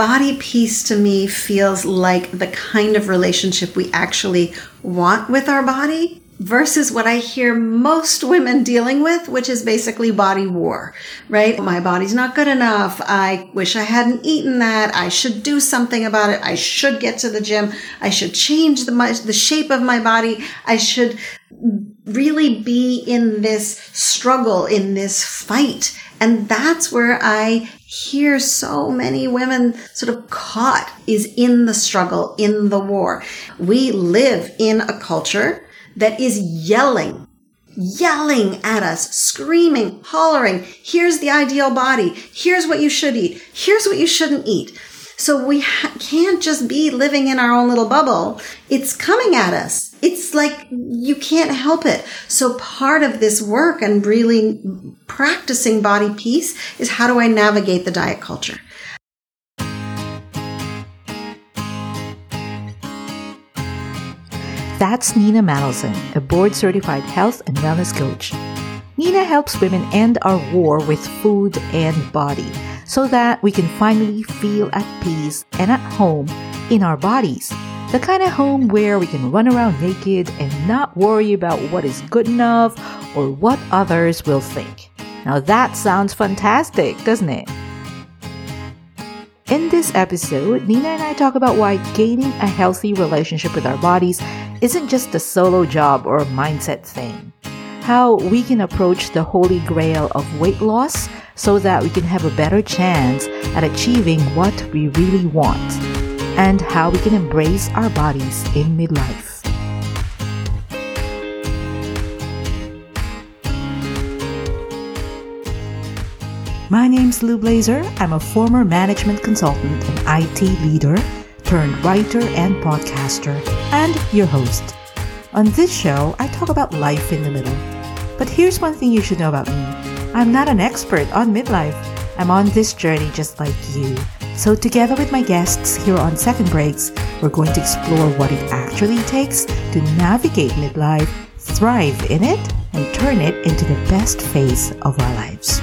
body peace to me feels like the kind of relationship we actually want with our body versus what I hear most women dealing with, which is basically body war, right? My body's not good enough. I wish I hadn't eaten that. I should do something about it. I should get to the gym. I should change the, my, the shape of my body. I should really be in this struggle, in this fight. And that's where I hear so many women sort of caught is in the struggle, in the war. We live in a culture that is yelling, yelling at us, screaming, hollering, here's the ideal body. Here's what you should eat. Here's what you shouldn't eat. So we ha- can't just be living in our own little bubble. It's coming at us. It's like you can't help it. So part of this work and really practicing body peace is how do I navigate the diet culture? That's Nina Manolson, a board certified health and wellness coach. Nina helps women end our war with food and body so that we can finally feel at peace and at home in our bodies. The kind of home where we can run around naked and not worry about what is good enough or what others will think. Now that sounds fantastic, doesn't it? In this episode, Nina and I talk about why gaining a healthy relationship with our bodies isn't just a solo job or mindset thing. How we can approach the holy grail of weight loss so that we can have a better chance at achieving what we really want. And how we can embrace our bodies in midlife. My name's Lou Blazer. I'm a former management consultant and IT leader, turned writer and podcaster, and your host. On this show, I talk about life in the middle. But here's one thing you should know about me I'm not an expert on midlife. I'm on this journey just like you. So, together with my guests here on Second Breaks, we're going to explore what it actually takes to navigate midlife, thrive in it, and turn it into the best phase of our lives.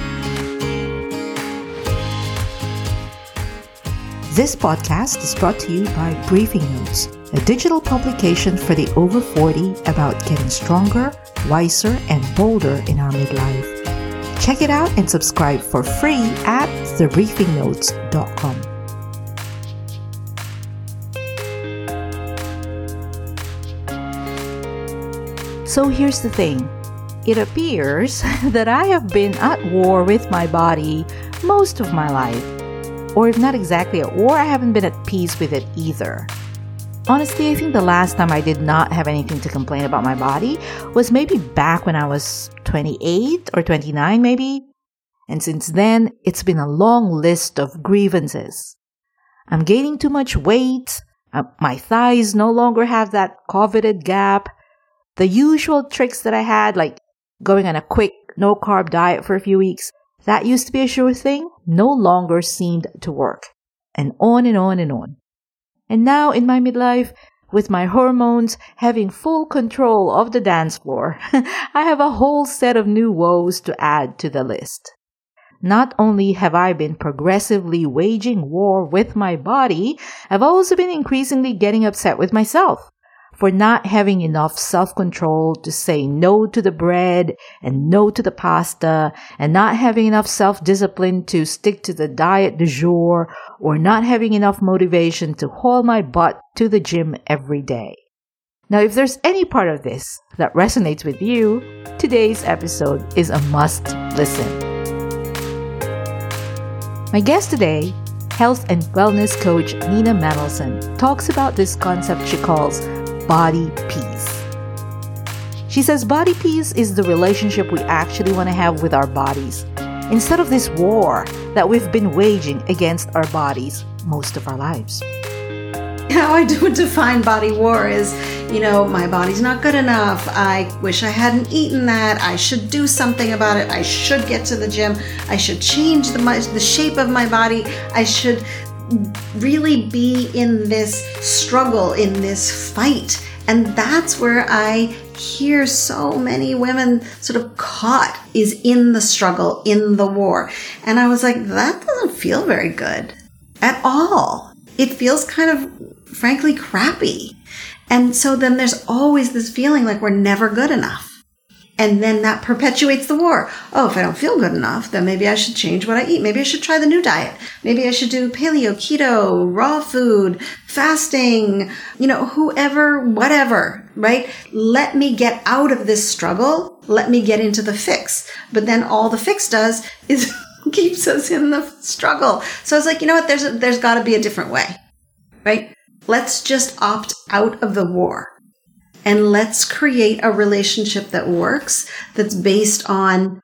This podcast is brought to you by Briefing Notes, a digital publication for the over 40 about getting stronger, wiser, and bolder in our midlife. Check it out and subscribe for free at thebriefingnotes.com. So here's the thing. It appears that I have been at war with my body most of my life or if not exactly at war, I haven't been at peace with it either. Honestly, I think the last time I did not have anything to complain about my body was maybe back when I was 28 or 29, maybe. And since then, it's been a long list of grievances. I'm gaining too much weight. Uh, my thighs no longer have that coveted gap. The usual tricks that I had, like going on a quick no carb diet for a few weeks, that used to be a sure thing, no longer seemed to work. And on and on and on. And now in my midlife, with my hormones having full control of the dance floor, I have a whole set of new woes to add to the list. Not only have I been progressively waging war with my body, I've also been increasingly getting upset with myself for not having enough self-control to say no to the bread and no to the pasta and not having enough self-discipline to stick to the diet du jour or not having enough motivation to haul my butt to the gym every day. Now, if there's any part of this that resonates with you, today's episode is a must listen. My guest today, health and wellness coach Nina Manolson, talks about this concept she calls body peace. She says body peace is the relationship we actually want to have with our bodies, instead of this war that we've been waging against our bodies most of our lives. How I do define body war is, you know, my body's not good enough. I wish I hadn't eaten that. I should do something about it. I should get to the gym. I should change the, the shape of my body. I should really be in this struggle, in this fight. And that's where I hear so many women sort of caught is in the struggle, in the war. And I was like, that doesn't feel very good. at all. It feels kind of, frankly, crappy. And so then there's always this feeling like we're never good enough. And then that perpetuates the war. Oh, if I don't feel good enough, then maybe I should change what I eat. Maybe I should try the new diet. Maybe I should do paleo, keto, raw food, fasting, you know, whoever, whatever, right? Let me get out of this struggle. Let me get into the fix. But then all the fix does is keeps us in the struggle. So I was like, you know what? There's, a, there's gotta be a different way, right? Let's just opt out of the war and let's create a relationship that works that's based on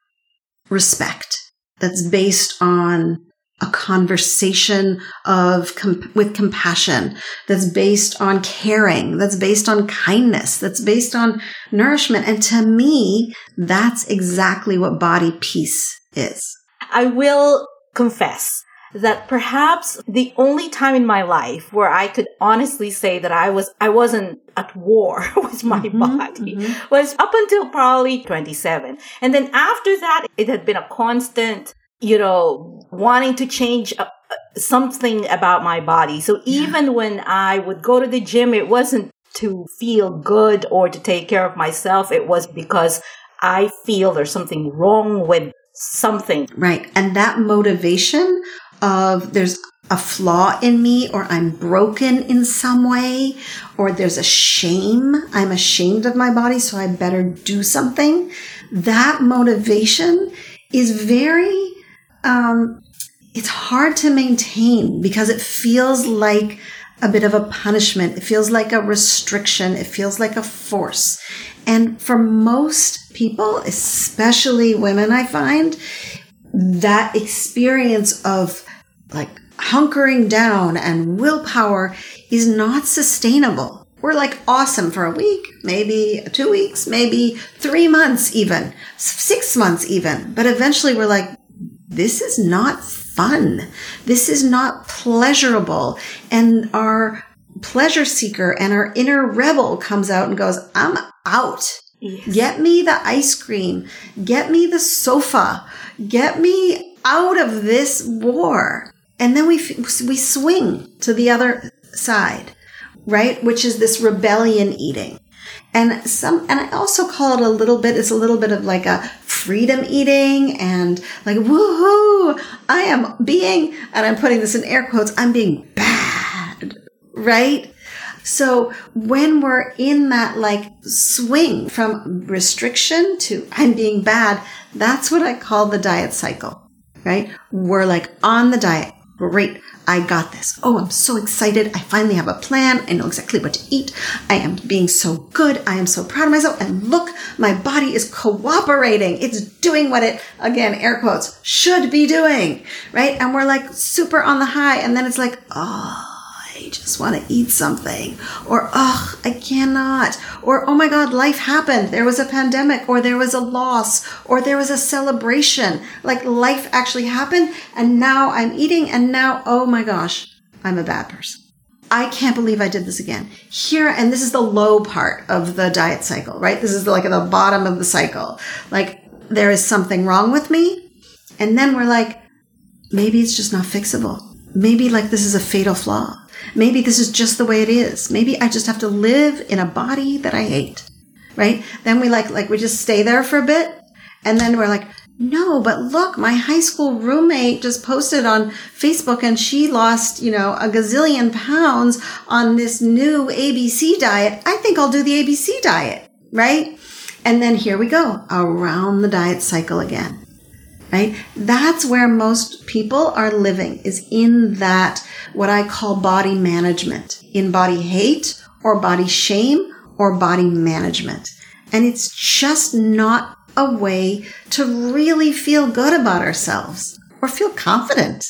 respect, that's based on a conversation of with compassion that's based on caring that's based on kindness that's based on nourishment. And to me that's exactly what body peace is. I will confess that perhaps the only time in my life where I could honestly say that I was, I wasn't at war with my mm-hmm, body mm-hmm. was up until probably 27. And then after that, it had been a constant, you know, wanting to change uh, uh, something about my body. So even yeah. when I would go to the gym, it wasn't to feel good or to take care of myself. It was because I feel there's something wrong with something. Right. And that motivation of there's a flaw in me or I'm broken in some way or there's a shame. I'm ashamed of my body, so I better do something. That motivation is very, um, it's hard to maintain because it feels like a bit of a punishment. It feels like a restriction. It feels like a force. And for most people, especially women, I find that experience of like hunkering down and willpower is not sustainable. We're like awesome for a week, maybe two weeks, maybe three months even, six months even. But eventually we're like, this is not fun. This is not pleasurable. And our pleasure seeker and our inner rebel comes out and goes, I'm out. Yes. Get me the ice cream. Get me the sofa. Get me out of this war. And then we, we swing to the other side, right? Which is this rebellion eating. And some, and I also call it a little bit, it's a little bit of like a freedom eating and like, woohoo, I am being, and I'm putting this in air quotes, I'm being bad, right? So when we're in that like swing from restriction to I'm being bad, that's what I call the diet cycle, right? We're like on the diet. Great. I got this. Oh, I'm so excited. I finally have a plan. I know exactly what to eat. I am being so good. I am so proud of myself. And look, my body is cooperating. It's doing what it, again, air quotes, should be doing. Right. And we're like super on the high. And then it's like, oh, I just want to eat something. Or, oh, I cannot. Or, oh my God, life happened. There was a pandemic, or there was a loss, or there was a celebration. Like life actually happened, and now I'm eating, and now, oh my gosh, I'm a bad person. I can't believe I did this again. Here, and this is the low part of the diet cycle, right? This is like at the bottom of the cycle. Like, there is something wrong with me. And then we're like, maybe it's just not fixable. Maybe like this is a fatal flaw. Maybe this is just the way it is. Maybe I just have to live in a body that I hate. Right? Then we like, like we just stay there for a bit. And then we're like, no, but look, my high school roommate just posted on Facebook and she lost, you know, a gazillion pounds on this new ABC diet. I think I'll do the ABC diet. Right? And then here we go around the diet cycle again right? That's where most people are living is in that, what I call body management, in body hate or body shame or body management. And it's just not a way to really feel good about ourselves or feel confident.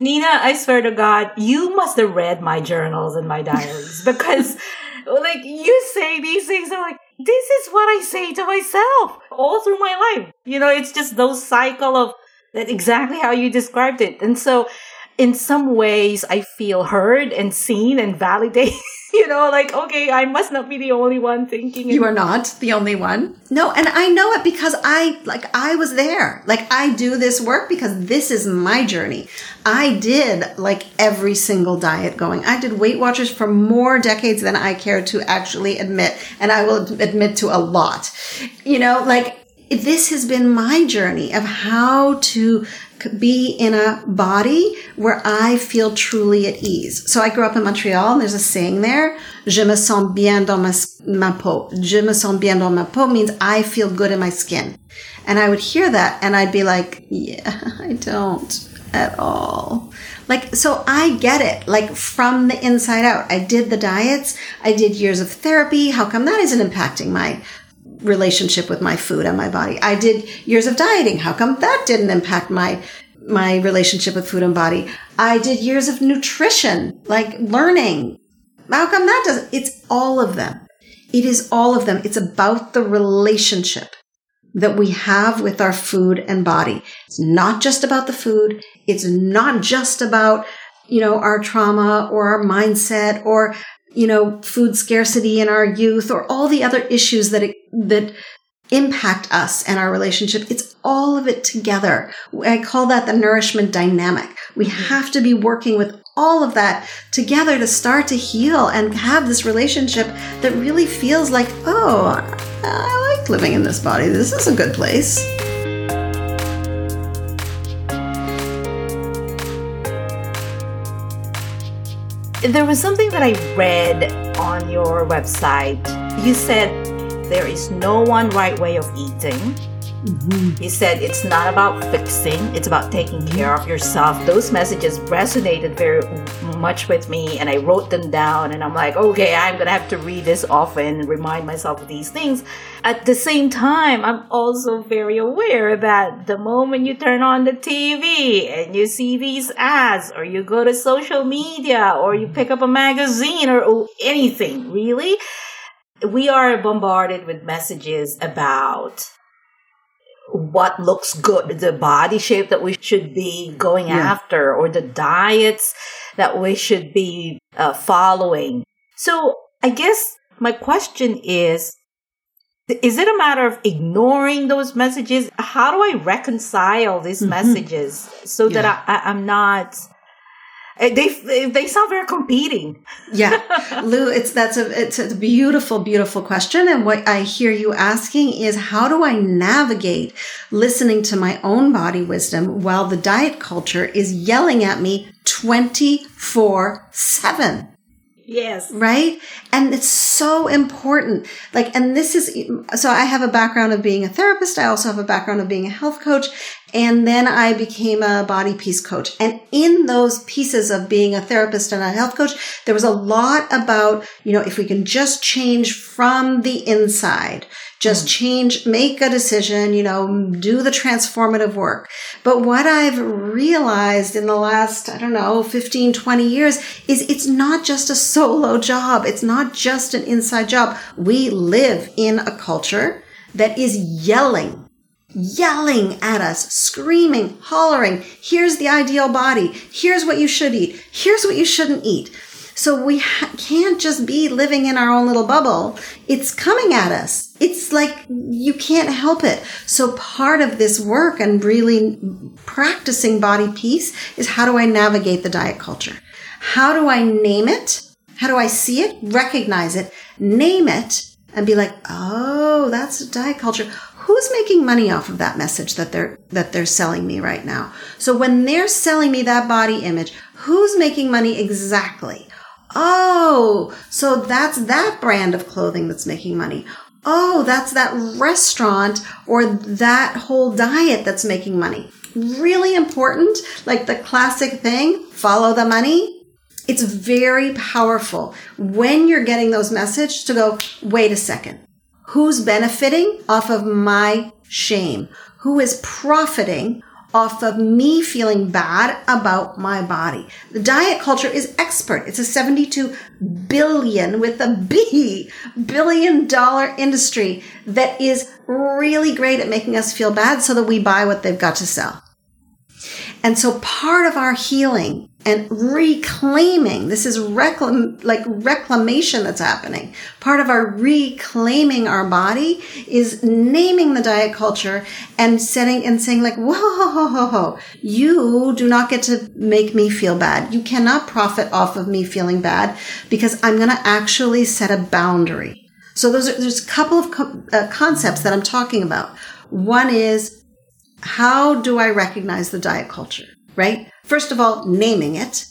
Nina, I swear to God, you must have read my journals and my diaries because like you say these things, I'm like, this is what I say to myself all through my life. You know, it's just those cycle of that exactly how you described it. And so in some ways I feel heard and seen and validated. you know, like, okay, I must not be the only one thinking. You are not the only one. No, and I know it because I, like, I was there. Like, I do this work because this is my journey. I did, like, every single diet going. I did Weight Watchers for more decades than I care to actually admit. And I will admit to a lot. You know, like, this has been my journey of how to be in a body where I feel truly at ease. So I grew up in Montreal and there's a saying there, je me sens bien dans ma, ma peau. Je me sens bien dans ma peau means I feel good in my skin. And I would hear that and I'd be like, yeah, I don't at all. Like, so I get it, like from the inside out. I did the diets. I did years of therapy. How come that isn't impacting my relationship with my food and my body. I did years of dieting. How come that didn't impact my my relationship with food and body? I did years of nutrition, like learning. How come that doesn't? It's all of them. It is all of them. It's about the relationship that we have with our food and body. It's not just about the food. It's not just about, you know, our trauma or our mindset or you know, food scarcity in our youth or all the other issues that, it, that impact us and our relationship. It's all of it together. I call that the nourishment dynamic. We mm-hmm. have to be working with all of that together to start to heal and have this relationship that really feels like, oh, I like living in this body. This is a good place. There was something that I read on your website. You said there is no one right way of eating. Mm-hmm. You said it's not about fixing, it's about taking care of yourself. Those messages resonated very much with me, and I wrote them down. And I'm like, okay, I'm gonna have to read this often and remind myself of these things. At the same time, I'm also very aware that the moment you turn on the TV and you see these ads, or you go to social media, or you pick up a magazine, or anything really, we are bombarded with messages about what looks good, the body shape that we should be going yeah. after, or the diets that we should be uh, following. So I guess my question is, is it a matter of ignoring those messages? How do I reconcile these mm-hmm. messages so yeah. that I, I'm not Eh, they eh, they sound very competing. yeah, Lou, it's that's a it's a beautiful, beautiful question. And what I hear you asking is, how do I navigate listening to my own body wisdom while the diet culture is yelling at me twenty four seven? Yes. Right? And it's so important. Like, and this is, so I have a background of being a therapist. I also have a background of being a health coach. And then I became a body peace coach. And in those pieces of being a therapist and a health coach, there was a lot about, you know, if we can just change from the inside, just mm. change, make a decision, you know, do the transformative work. But what I've realized in the last, I don't know, 15, 20 years is it's not just a solo job. It's not just an inside job. We live in a culture that is yelling yelling at us, screaming, hollering, here's the ideal body. Here's what you should eat. Here's what you shouldn't eat. So we ha- can't just be living in our own little bubble. It's coming at us. It's like you can't help it. So part of this work and really practicing body peace is how do I navigate the diet culture? How do I name it? How do I see it, recognize it, name it, and be like, oh, that's a diet culture. Who's making money off of that message that they're that they're selling me right now? So when they're selling me that body image, who's making money exactly? Oh, so that's that brand of clothing that's making money. Oh, that's that restaurant or that whole diet that's making money. Really important, like the classic thing, follow the money. It's very powerful when you're getting those messages to go, wait a second. Who's benefiting off of my shame? Who is profiting off of me feeling bad about my body. The diet culture is expert. It's a 72 billion with a B billion dollar industry that is really great at making us feel bad so that we buy what they've got to sell. And so part of our healing and reclaiming, this is reclam, like reclamation that's happening. Part of our reclaiming our body is naming the diet culture and setting and saying like, whoa, ho, ho, ho, you do not get to make me feel bad. You cannot profit off of me feeling bad because I'm going to actually set a boundary. So those are, there's a couple of co- uh, concepts that I'm talking about. One is how do I recognize the diet culture, right? First of all, naming it,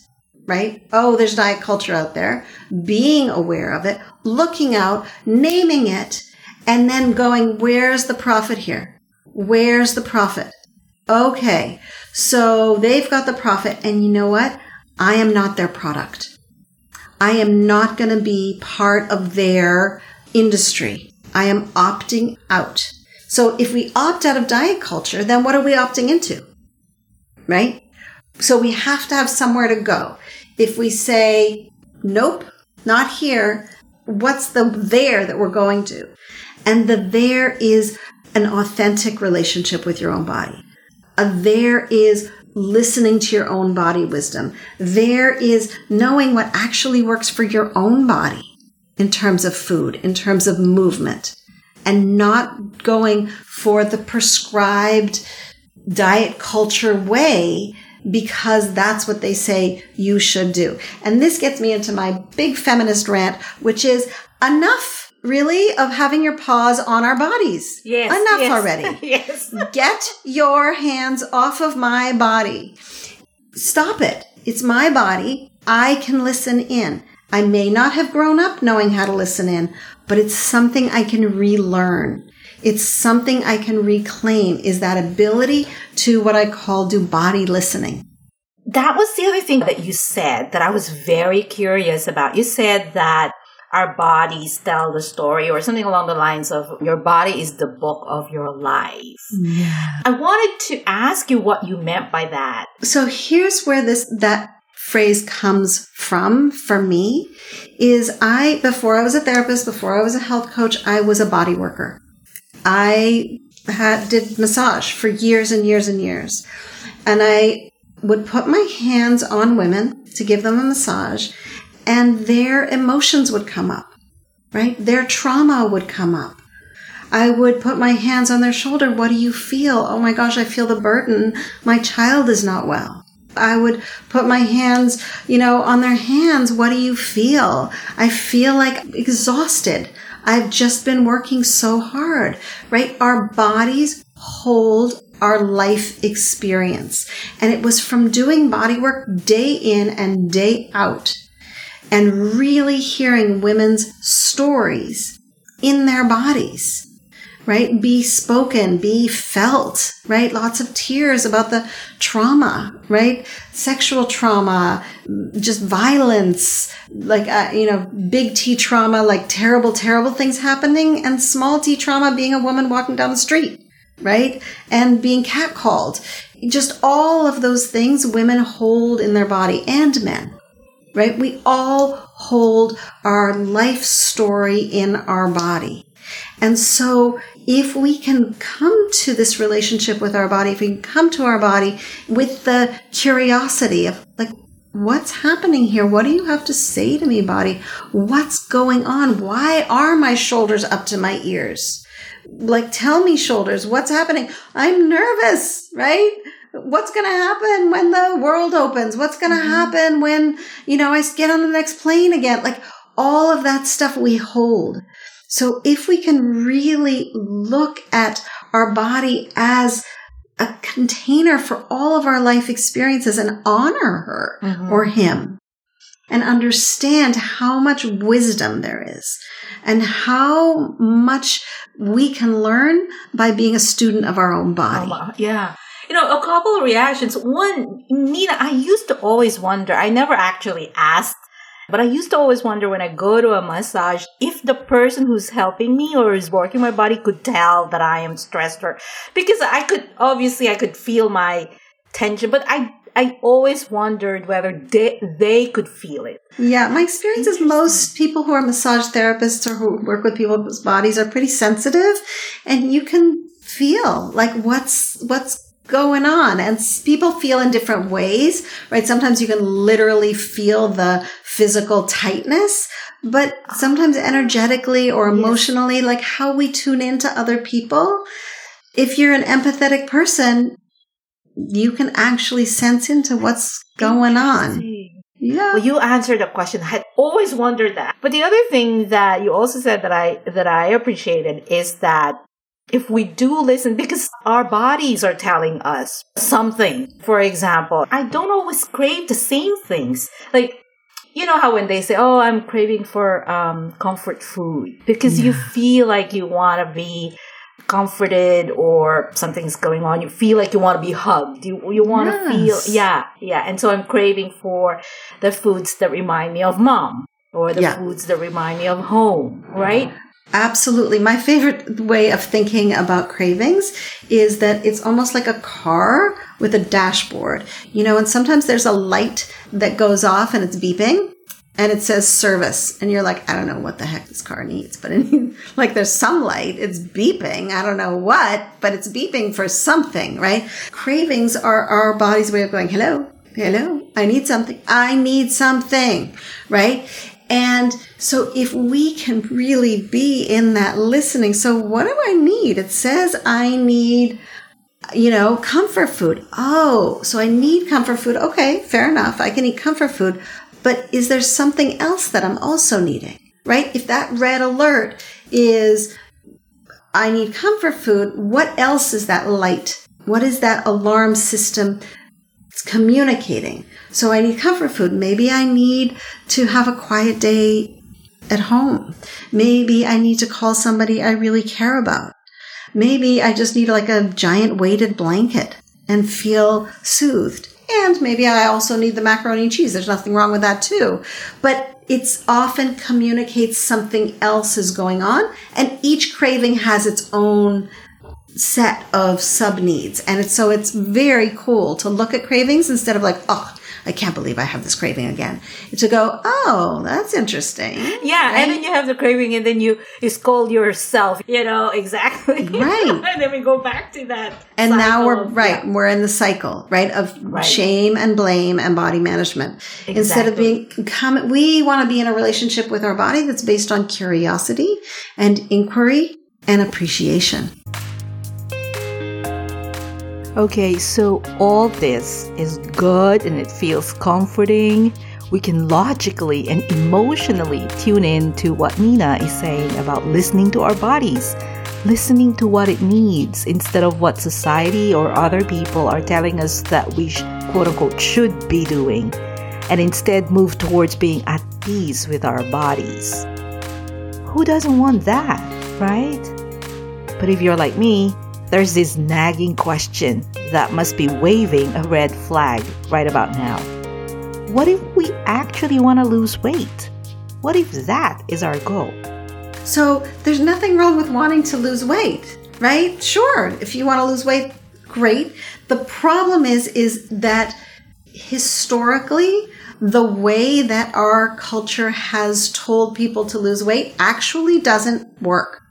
right? Oh, there's diet culture out there, being aware of it, looking out, naming it, and then going, where's the profit here? Where's the profit? Okay. So they've got the profit and you know what? I am not their product. I am not going to be part of their industry. I am opting out. So if we opt out of diet culture, then what are we opting into? Right? So we have to have somewhere to go. If we say, nope, not here, what's the there that we're going to? And the there is an authentic relationship with your own body. A there is listening to your own body wisdom. There is knowing what actually works for your own body in terms of food, in terms of movement and not going for the prescribed diet culture way because that's what they say you should do. And this gets me into my big feminist rant, which is enough really of having your paws on our bodies. Yes. Enough yes, already. yes. Get your hands off of my body. Stop it. It's my body. I can listen in. I may not have grown up knowing how to listen in, but it's something I can relearn. It's something I can reclaim is that ability to what I call do body listening. That was the other thing that you said that I was very curious about. You said that our bodies tell the story or something along the lines of your body is the book of your life. Yeah. I wanted to ask you what you meant by that. So here's where this, that phrase comes from for me is I, before I was a therapist, before I was a health coach, I was a body worker. I had, did massage for years and years and years. And I would put my hands on women to give them a massage and their emotions would come up, right? Their trauma would come up. I would put my hands on their shoulder. What do you feel? Oh my gosh, I feel the burden. My child is not well. I would put my hands, you know, on their hands. What do you feel? I feel like exhausted. I've just been working so hard, right? Our bodies hold our life experience. And it was from doing body work day in and day out and really hearing women's stories in their bodies right? Be spoken, be felt, right? Lots of tears about the trauma, right? Sexual trauma, just violence, like, uh, you know, big T trauma, like terrible, terrible things happening and small T trauma being a woman walking down the street, right? And being catcalled. Just all of those things women hold in their body and men, right? We all hold our life story in our body. And so if we can come to this relationship with our body, if we can come to our body with the curiosity of like, what's happening here? What do you have to say to me, body? What's going on? Why are my shoulders up to my ears? Like, tell me shoulders, what's happening? I'm nervous, right? What's going to happen when the world opens? What's going to mm-hmm. happen when, you know, I get on the next plane again? Like all of that stuff we hold. So if we can really look at our body as a container for all of our life experiences and honor her mm-hmm. or him and understand how much wisdom there is and how much we can learn by being a student of our own body. Oh, yeah. You know, a couple of reactions. One, Nina, I used to always wonder, I never actually asked but I used to always wonder when I go to a massage if the person who's helping me or is working my body could tell that I am stressed or because I could obviously I could feel my tension, but I I always wondered whether they, they could feel it. Yeah, my experience is most people who are massage therapists or who work with people's bodies are pretty sensitive and you can feel like what's what's going on? And people feel in different ways, right? Sometimes you can literally feel the physical tightness, but sometimes energetically or emotionally, yes. like how we tune into other people. If you're an empathetic person, you can actually sense into what's going on. Yeah. Well, you answered the question. I had always wondered that. But the other thing that you also said that I, that I appreciated is that if we do listen, because our bodies are telling us something. For example, I don't always crave the same things. Like, you know how when they say, "Oh, I'm craving for um, comfort food," because yeah. you feel like you want to be comforted or something's going on. You feel like you want to be hugged. You you want to yes. feel yeah yeah. And so I'm craving for the foods that remind me of mom or the yeah. foods that remind me of home. Right. Absolutely. My favorite way of thinking about cravings is that it's almost like a car with a dashboard, you know, and sometimes there's a light that goes off and it's beeping and it says service and you're like i don't know what the heck this car needs but in, like there's some light it's beeping i don't know what but it's beeping for something right? Cravings are our body's way of going hello hello i need something i need something right and so if we can really be in that listening so what do i need it says i need you know, comfort food. Oh, so I need comfort food. Okay, fair enough. I can eat comfort food. But is there something else that I'm also needing? Right? If that red alert is, I need comfort food, what else is that light? What is that alarm system communicating? So I need comfort food. Maybe I need to have a quiet day at home. Maybe I need to call somebody I really care about. Maybe I just need like a giant weighted blanket and feel soothed. And maybe I also need the macaroni and cheese. There's nothing wrong with that too. But it's often communicates something else is going on. And each craving has its own set of sub needs. And it's, so it's very cool to look at cravings instead of like, oh, I can't believe I have this craving again. To go, oh, that's interesting. Yeah, right? and then you have the craving, and then you you scold yourself. You know exactly. Right. and then we go back to that. And now we're right. Yeah. We're in the cycle, right, of right. shame and blame and body management. Exactly. Instead of being, come, we want to be in a relationship with our body that's based on curiosity and inquiry and appreciation. Okay, so all this is good and it feels comforting. We can logically and emotionally tune in to what Nina is saying about listening to our bodies, listening to what it needs instead of what society or other people are telling us that we quote unquote should be doing, and instead move towards being at peace with our bodies. Who doesn't want that, right? But if you're like me, there's this nagging question that must be waving a red flag right about now. What if we actually want to lose weight? What if that is our goal? So, there's nothing wrong with wanting to lose weight, right? Sure, if you want to lose weight, great. The problem is is that historically the way that our culture has told people to lose weight actually doesn't work.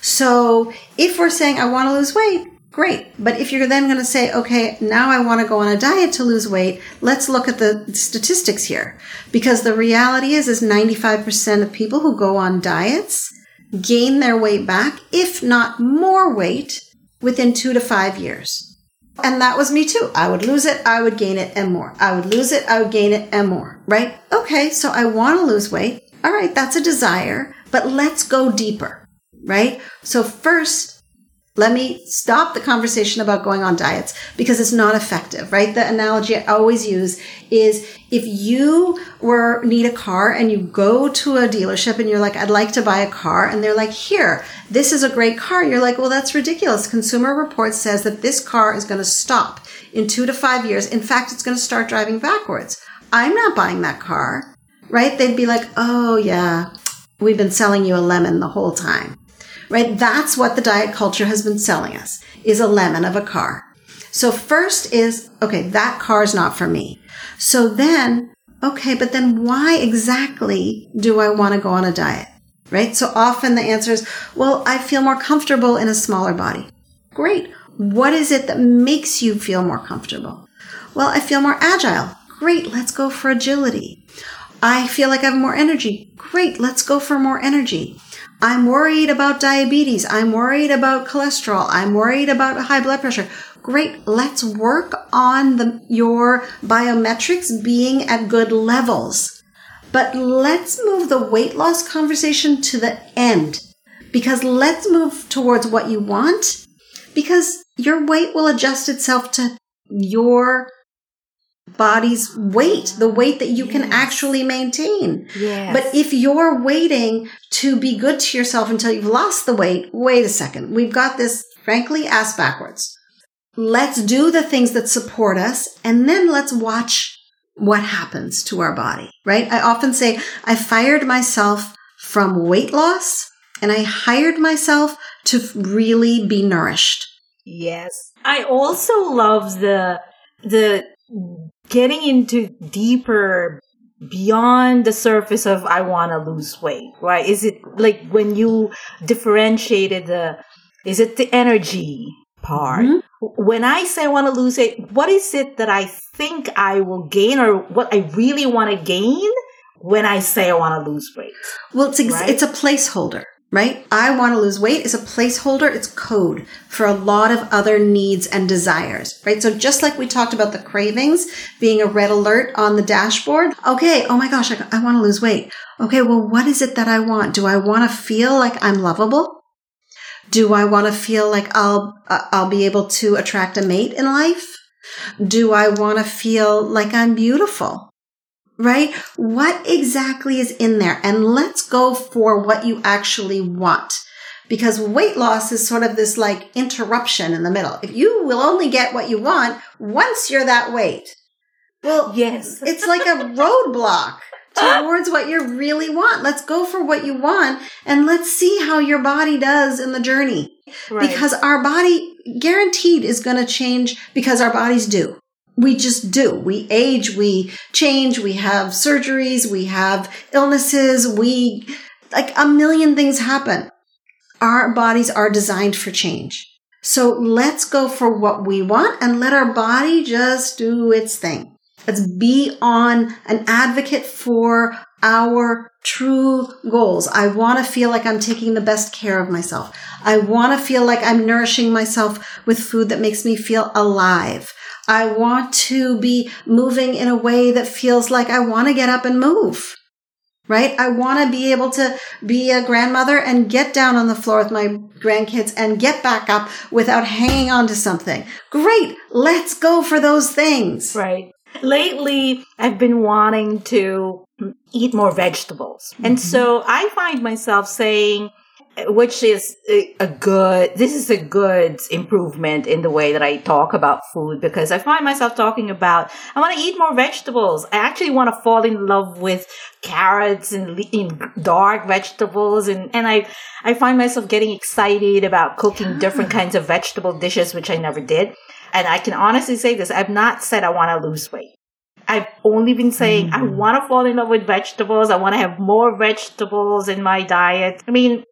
So if we're saying, I want to lose weight, great. But if you're then going to say, okay, now I want to go on a diet to lose weight, let's look at the statistics here. Because the reality is, is 95% of people who go on diets gain their weight back, if not more weight, within two to five years. And that was me too. I would lose it, I would gain it and more. I would lose it, I would gain it and more, right? Okay, so I want to lose weight. All right, that's a desire, but let's go deeper right? So first, let me stop the conversation about going on diets because it's not effective, right? The analogy I always use is if you were need a car and you go to a dealership and you're like, I'd like to buy a car. And they're like, here, this is a great car. You're like, well, that's ridiculous. Consumer Reports says that this car is going to stop in two to five years. In fact, it's going to start driving backwards. I'm not buying that car, right? They'd be like, oh yeah, we've been selling you a lemon the whole time right? That's what the diet culture has been selling us is a lemon of a car. So first is, okay, that car is not for me. So then, okay, but then why exactly do I want to go on a diet? Right? So often the answer is, well, I feel more comfortable in a smaller body. Great. What is it that makes you feel more comfortable? Well, I feel more agile. Great, let's go for agility. I feel like I have more energy. Great, let's go for more energy. I'm worried about diabetes. I'm worried about cholesterol. I'm worried about high blood pressure. Great, let's work on the, your biometrics being at good levels. But let's move the weight loss conversation to the end because let's move towards what you want because your weight will adjust itself to your body's weight, the weight that you can actually maintain. Yes. But if you're waiting to be good to yourself until you've lost the weight, wait a second. We've got this frankly ass backwards. Let's do the things that support us and then let's watch what happens to our body, right? I often say I fired myself from weight loss and I hired myself to really be nourished. Yes. I also love the the getting into deeper beyond the surface of I want to lose weight, right? Is it like when you differentiated the, is it the energy part? Mm-hmm. When I say I want to lose weight, what is it that I think I will gain or what I really want to gain when I say I want to lose weight? Well, it's, ex- right? it's a placeholder right? I want to lose weight is a placeholder. It's code for a lot of other needs and desires, right? So just like we talked about the cravings being a red alert on the dashboard. Okay. Oh my gosh. I, I want to lose weight. Okay. Well, what is it that I want? Do I want to feel like I'm lovable? Do I want to feel like I'll, uh, I'll be able to attract a mate in life? Do I want to feel like I'm beautiful? Right? What exactly is in there? And let's go for what you actually want. Because weight loss is sort of this like interruption in the middle. If you will only get what you want once you're that weight. Well, yes, it's like a roadblock towards what you really want. Let's go for what you want and let's see how your body does in the journey. Right. Because our body guaranteed is going to change because our bodies do we just do. We age, we change, we have surgeries, we have illnesses, we, like a million things happen. Our bodies are designed for change. So let's go for what we want and let our body just do its thing. Let's be on an advocate for our true goals. I want to feel like I'm taking the best care of myself. I want to feel like I'm nourishing myself with food that makes me feel alive. I want to be moving in a way that feels like I want to get up and move. Right? I want to be able to be a grandmother and get down on the floor with my grandkids and get back up without hanging on to something. Great. Let's go for those things. Right. Lately, I've been wanting to eat more vegetables. Mm-hmm. And so I find myself saying, which is a good this is a good improvement in the way that i talk about food because i find myself talking about i want to eat more vegetables i actually want to fall in love with carrots and dark vegetables and and i i find myself getting excited about cooking different kinds of vegetable dishes which i never did and i can honestly say this i've not said i want to lose weight I've only been saying mm-hmm. I want to fall in love with vegetables. I want to have more vegetables in my diet. I mean,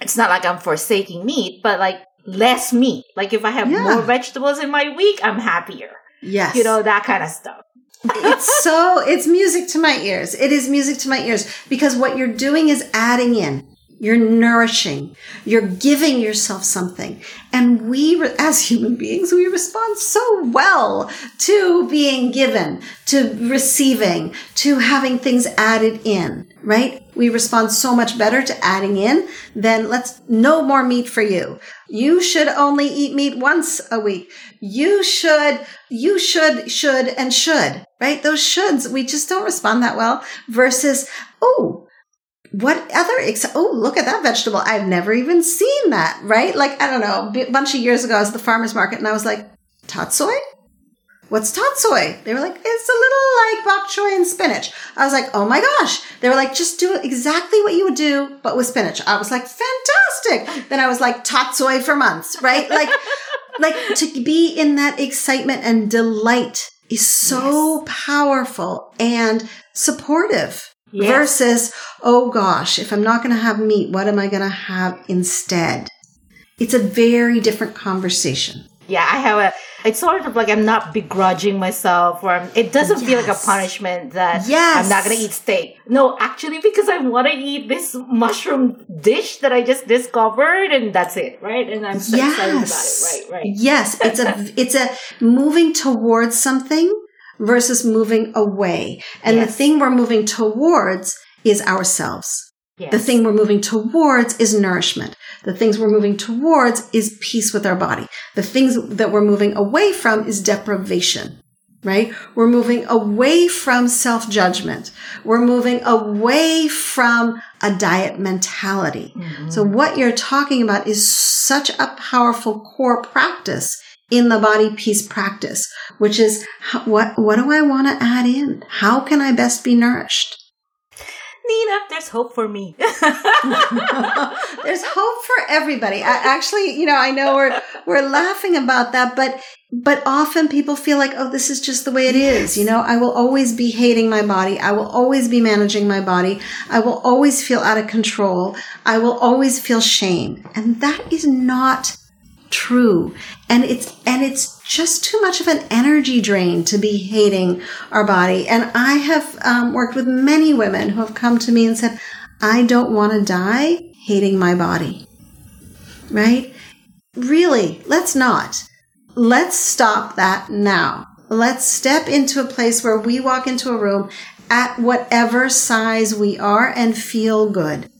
it's not like I'm forsaking meat, but like less meat. Like if I have yeah. more vegetables in my week, I'm happier. Yes. You know, that kind of stuff. it's so, it's music to my ears. It is music to my ears because what you're doing is adding in. You're nourishing. You're giving yourself something. And we, as human beings, we respond so well to being given, to receiving, to having things added in, right? We respond so much better to adding in than let's no more meat for you. You should only eat meat once a week. You should, you should, should, and should, right? Those shoulds, we just don't respond that well versus, oh, what other ex- oh look at that vegetable. I've never even seen that right? Like i don't know a bunch of years ago i was at the farmers market and i was like tatsoi what's tatsoi they were like it's a little like bok choy and spinach. I was like oh my gosh. They were like just do exactly what you would do but with spinach. I was like fantastic. Then i was like tatsoi for months right? Like like to be in that excitement and delight is so yes. powerful and supportive Yes. Versus, oh gosh, if I'm not going to have meat, what am I going to have instead? It's a very different conversation. Yeah, I have a. It's sort of like I'm not begrudging myself, or I'm, it doesn't feel like a punishment that Yes. I'm not gonna eat steak. No, actually, because I want to eat this mushroom dish that I just discovered, and that's it, right? And I'm so excited about it, right? Right. Yes, it's a it's a moving towards something versus moving away. And the thing we're moving towards is ourselves. Yes. The thing we're moving towards is nourishment. The things we're moving towards is peace with our body. The things that we're moving away from is deprivation, right? We're moving away from self judgment. We're moving away from a diet mentality. Mhm. So what you're talking about is such a powerful core practice in the body peace practice, which is how, what, what do I want to add in? How can I best be nourished? Nina, there's hope for me. There's hope for everybody. I, actually, you know, I know we're we're laughing about that, but but often people feel like, oh, this is just the way it is. You know, I will always be hating my body. I will always be managing my body. I will always feel out of control. I will always feel shame, and that is not true. And it's and it's just too much of an energy drain to be hating our body. And i have um, worked with many women who have come to me and said i don't want to die hating my body. Right? Really let's not. Let's stop that now. Let's step into a place where we walk into a room at whatever size we are and feel good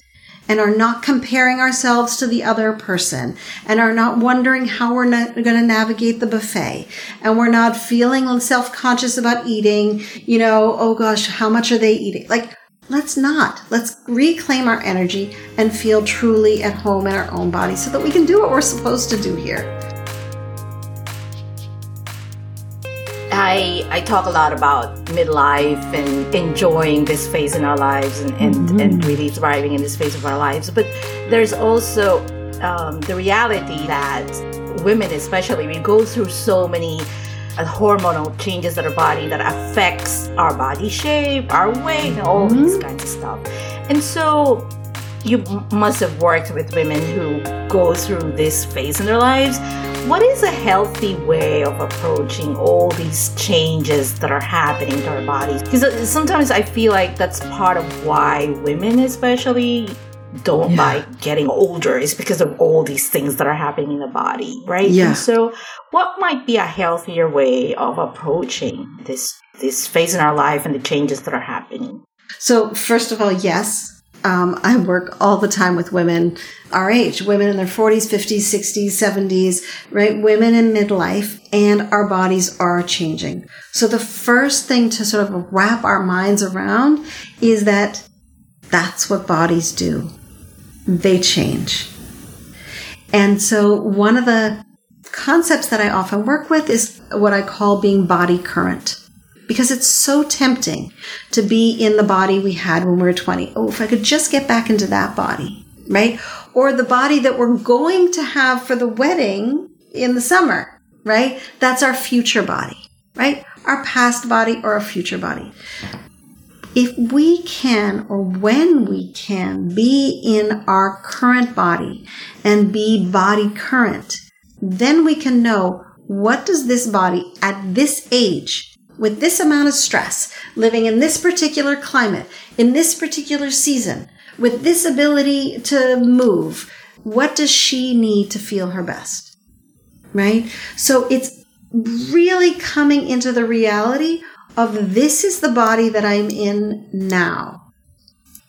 and are not comparing ourselves to the other person and are not wondering how we're not going to navigate the buffet and we're not feeling self-conscious about eating you know oh gosh how much are they eating? Like let's not. Let's reclaim our energy and feel truly at home in our own body so that we can do what we're supposed to do here I I talk a lot about midlife and enjoying this phase in our lives and and, Mm-hmm. and really thriving in this phase of our lives. But there's also um, the reality that women, especially, we go through so many uh, hormonal changes in our body that affects our body shape, our weight, and all these Mm-hmm. kinds of stuff. And so you must have worked with women who go through this phase in their lives. What is a healthy way of approaching all these changes that are happening to our bodies? Because uh, sometimes I feel like that's part of why women, especially, don't Yeah. like getting older is because of all these things that are happening in the body, right? Yeah. And so, what might be a healthier way of approaching this this phase in our life and the changes that are happening? So, first of all, yes, um, I work all the time with women our age, women in their 40s, 50s, 60s, 70s, right? Women in midlife, and our bodies are changing. So, the first thing to sort of wrap our minds around is that that's what bodies do, they change. And so, one of the concepts that I often work with is what I call being body current because it's so tempting to be in the body we had when we were 20. Oh, if I could just get back into that body, right? Or the body that we're going to have for the wedding in the summer, right? That's our future body, right? Our past body or our future body. If we can, or when we can, be in our current body and be body current, then we can know what does this body at this age with this amount of stress, living in this particular climate, in this particular season, with this ability to move, what does she need to feel her best? Right? So it's really coming into the reality of this is the body that I'm in now.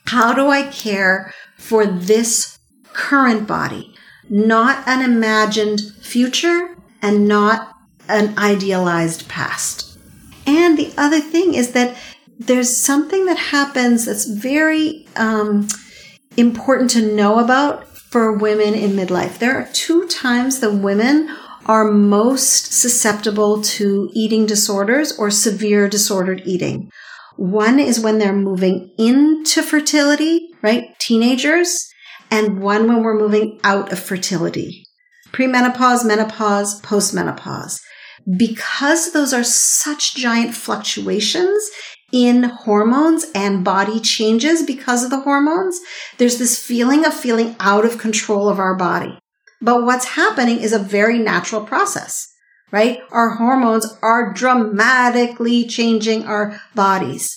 How do I care for this current body? Not an imagined future and not an idealized past. And the other thing is that there's something that happens that's very um, important to know about for women in midlife. There are two times that women are most susceptible to eating disorders or severe disordered eating. One is when they're moving into fertility, right? Teenagers, and one when we're moving out of fertility. Premenopause, menopause, postmenopause because those are such giant fluctuations in hormones and body changes because of the hormones, there's this feeling of feeling out of control of our body. But what's happening is a very natural process. right? Our hormones are dramatically changing our bodies.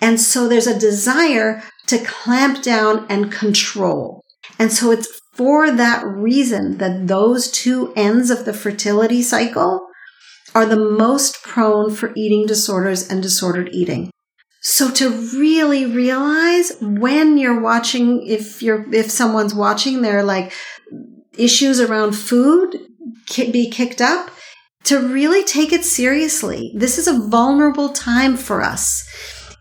And so there's a desire to clamp down and control. And so it's for that reason that those two ends of the fertility cycle are the most prone for eating disorders and disordered eating. So to really realize when you're watching, if you're, if someone's watching their like issues around food be kicked up, to really take it seriously. This is a vulnerable time for us.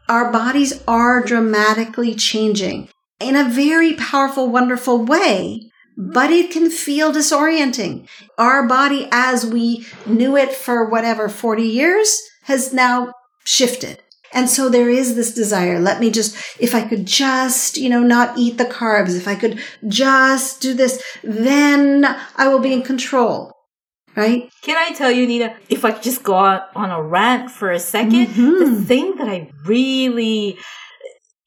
Our bodies are dramatically changing in a very powerful, wonderful way, but it can feel disorienting. Our body, as we knew it for whatever, 40 years, has now shifted. And so there is this desire. Let me just, if I could just, you know, not eat the carbs, if I could just do this, then I will be in control. Right? Can I tell you, Nina, if I just go on a rant for a 2nd mm-hmm. the thing that I really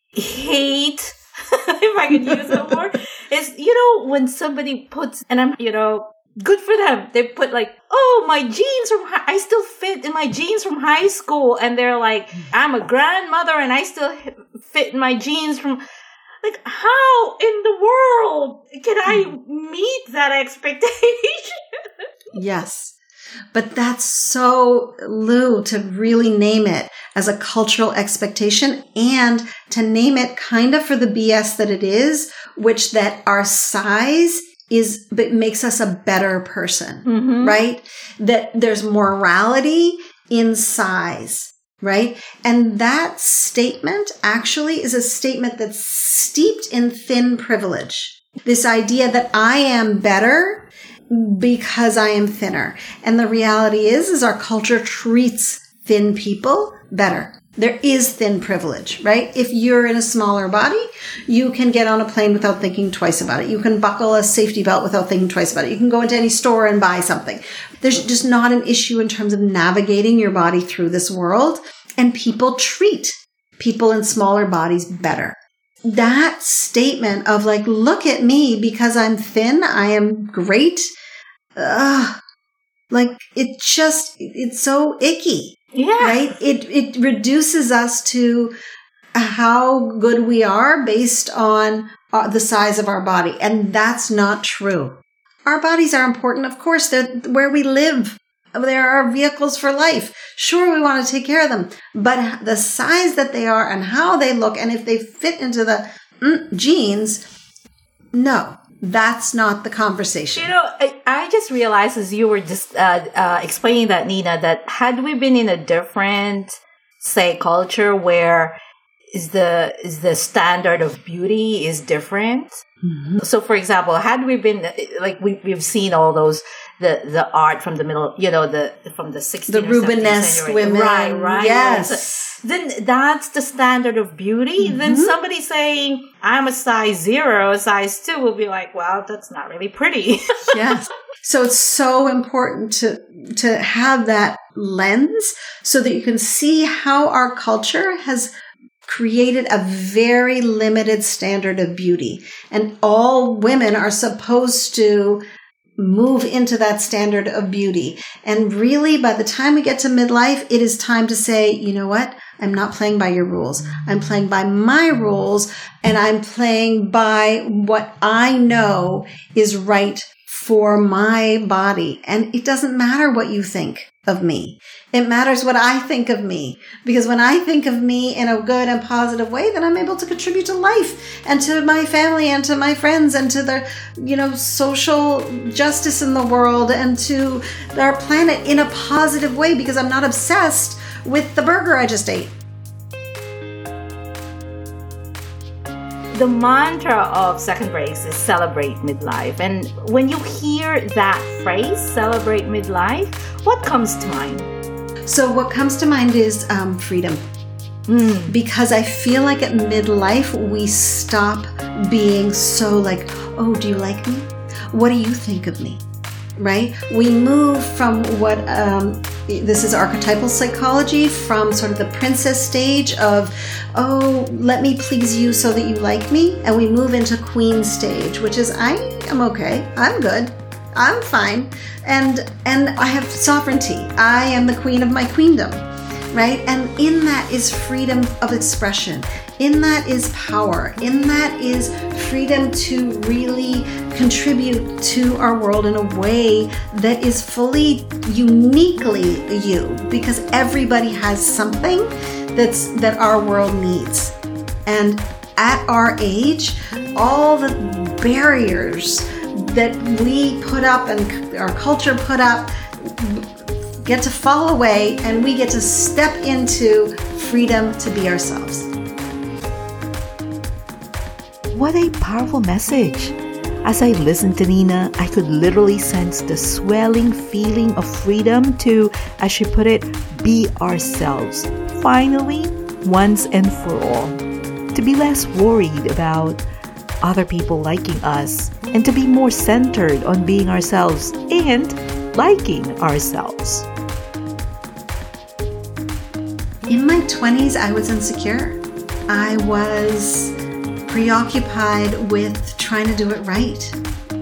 hate, if I could use that word, is, you know, when somebody puts, and I'm, you know, good for them. They put like, oh, my jeans from, high- I still fit in my jeans from high school. And they're like, I'm a grandmother and I still fit in my jeans from, like, how in the world can I hmm. meet that expectation? yes. But that's so Lou to really name it as a cultural expectation and to name it kind of for the BS that it is, which that our size is but makes us a better person, mm-hmm. right? That there's morality in size, right? And that statement actually is a statement that's steeped in thin privilege. This idea that I am better because I am thinner. And the reality is, is our culture treats thin people better. There is thin privilege, right? If you're in a smaller body, you can get on a plane without thinking twice about it. You can buckle a safety belt without thinking twice about it. You can go into any store and buy something. There's just not an issue in terms of navigating your body through this world. And people treat people in smaller bodies better. That statement of like, look at me because I'm thin, I am great. Ugh, like it just, it's so icky. Yeah. Right? It it reduces us to how good we are based on uh, the size of our body. And that's not true. Our bodies are important. Of course, they're where we live. There are our vehicles for life. Sure, we want to take care of them, but the size that they are and how they look and if they fit into the mm, jeans, no, that's not the conversation. You know, I, I just realized as you were just uh, uh, explaining that, Nina, that had we been in a different, say, culture where is the is the standard of beauty is different. Mm-hmm. So, for example, had we been like we we've seen all those the the art from the middle, you know, the from the 16th the Rubenesque women, right, right, yes. So then that's the standard of beauty. Mm-hmm. Then somebody saying I'm a size zero, a size two will be like, well, that's not really pretty. yes. So it's so important to to have that lens so that you can see how our culture has created a very limited standard of beauty. And all women are supposed to move into that standard of beauty. And really, by the time we get to midlife, it is time to say, you know what? I'm not playing by your rules. I'm playing by my rules and I'm playing by what I know is right for my body. And it doesn't matter what you think of me. It matters what I think of me. Because when I think of me in a good and positive way, then I'm able to contribute to life and to my family and to my friends and to the, you know, social justice in the world and to our planet in a positive way because I'm not obsessed with the burger I just ate. The mantra of second breaks is celebrate midlife. And when you hear that phrase, celebrate midlife, what comes to mind? So, what comes to mind is um, freedom. Mm. Because I feel like at midlife, we stop being so like, oh, do you like me? What do you think of me? Right? We move from what um, this is archetypal psychology from sort of the princess stage of, oh, let me please you so that you like me. And we move into queen stage, which is, I am okay. I'm good. I'm fine. And and I have sovereignty. I am the queen of my queendom. Right? And in that is freedom of expression. In that is power. In that is freedom to really contribute to our world in a way that is fully uniquely you because everybody has something that's that our world needs. And at our age, all the barriers that we put up and our culture put up get to fall away and we get to step into freedom to be ourselves. What a powerful message! As I listened to Nina, I could literally sense the swelling feeling of freedom to, as she put it, be ourselves. Finally, once and for all. To be less worried about other people liking us and to be more centered on being ourselves and liking ourselves. In my 20s, I was insecure. I was preoccupied with trying to do it right.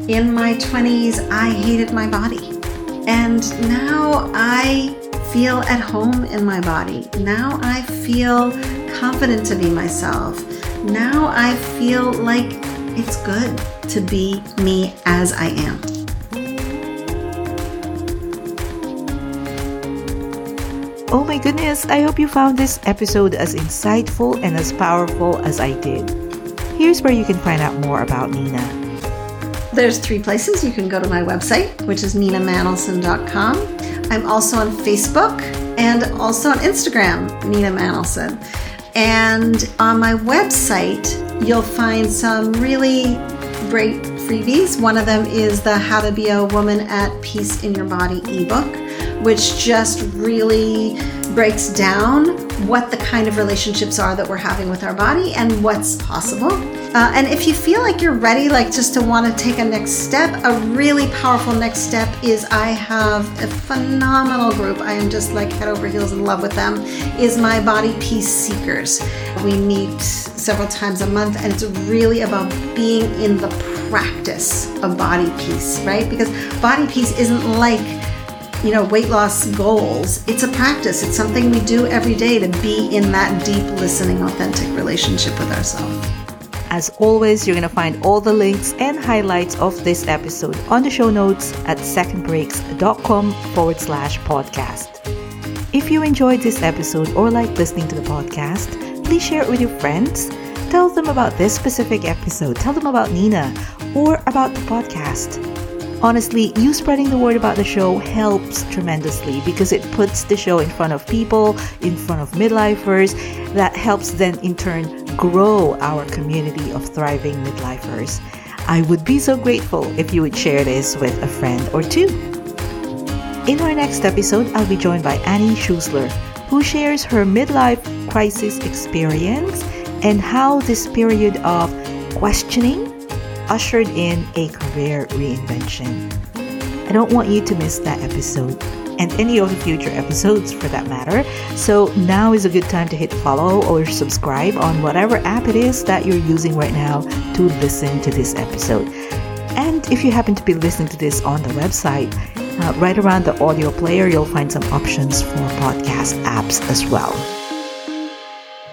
In my 20s, I hated my body. And now I feel at home in my body. Now I feel confident to be myself. Now I feel like it's good to be me as I am. Oh my goodness, I hope you found this episode as insightful and as powerful as I did. Here's where you can find out more about Nina. There's three places. You can go to my website, which is ninamanolson.com. I'm also on Facebook and also on Instagram, Nina Manolson. And on my website, you'll find some really great freebies. One of them is the How to Be a Woman at Peace in Your Body ebook which just really breaks down what the kind of relationships are that we're having with our body and what's possible. Uh, and if you feel like you're ready, like just to want to take a next step, a really powerful next step is I have a phenomenal group. I am just like head over heels in love with them. Is my Body Peace Seekers. We meet several times a month, and it's really about being in the practice of body peace, right? Because body peace isn't like you know, weight loss goals. It's a practice. It's something we do every day to be in that deep listening, authentic relationship with ourselves. As always, you're going to find all the links and highlights of this episode on the show notes at secondbreaks.com forward slash podcast. If you enjoyed this episode or like listening to the podcast, please share it with your friends. Tell them about this specific episode. Tell them about Nina or about the podcast honestly, you spreading the word about the show helps tremendously because it puts the show in front of people, in front of midlifers. That helps then in turn grow our community of thriving midlifers. I would be so grateful if you would share this with a friend or two. In our next episode, I'll be joined by Annie Schuessler, who shares her midlife crisis experience and how this period of questioning ushered in a career reinvention. I don't want you to miss that episode and any of the future episodes for that matter. So now is a good time to hit follow or subscribe on whatever app it is that you're using right now to listen to this episode. And if you happen to be listening to this on the website, uh, right around the audio player, you'll find some options for podcast apps as well.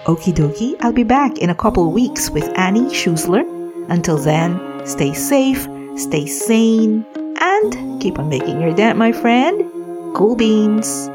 Okie dokie, I'll be back in a couple weeks with Annie Schuessler. Until then, Stay safe, stay sane, and keep on making your dent, my friend. Cool beans.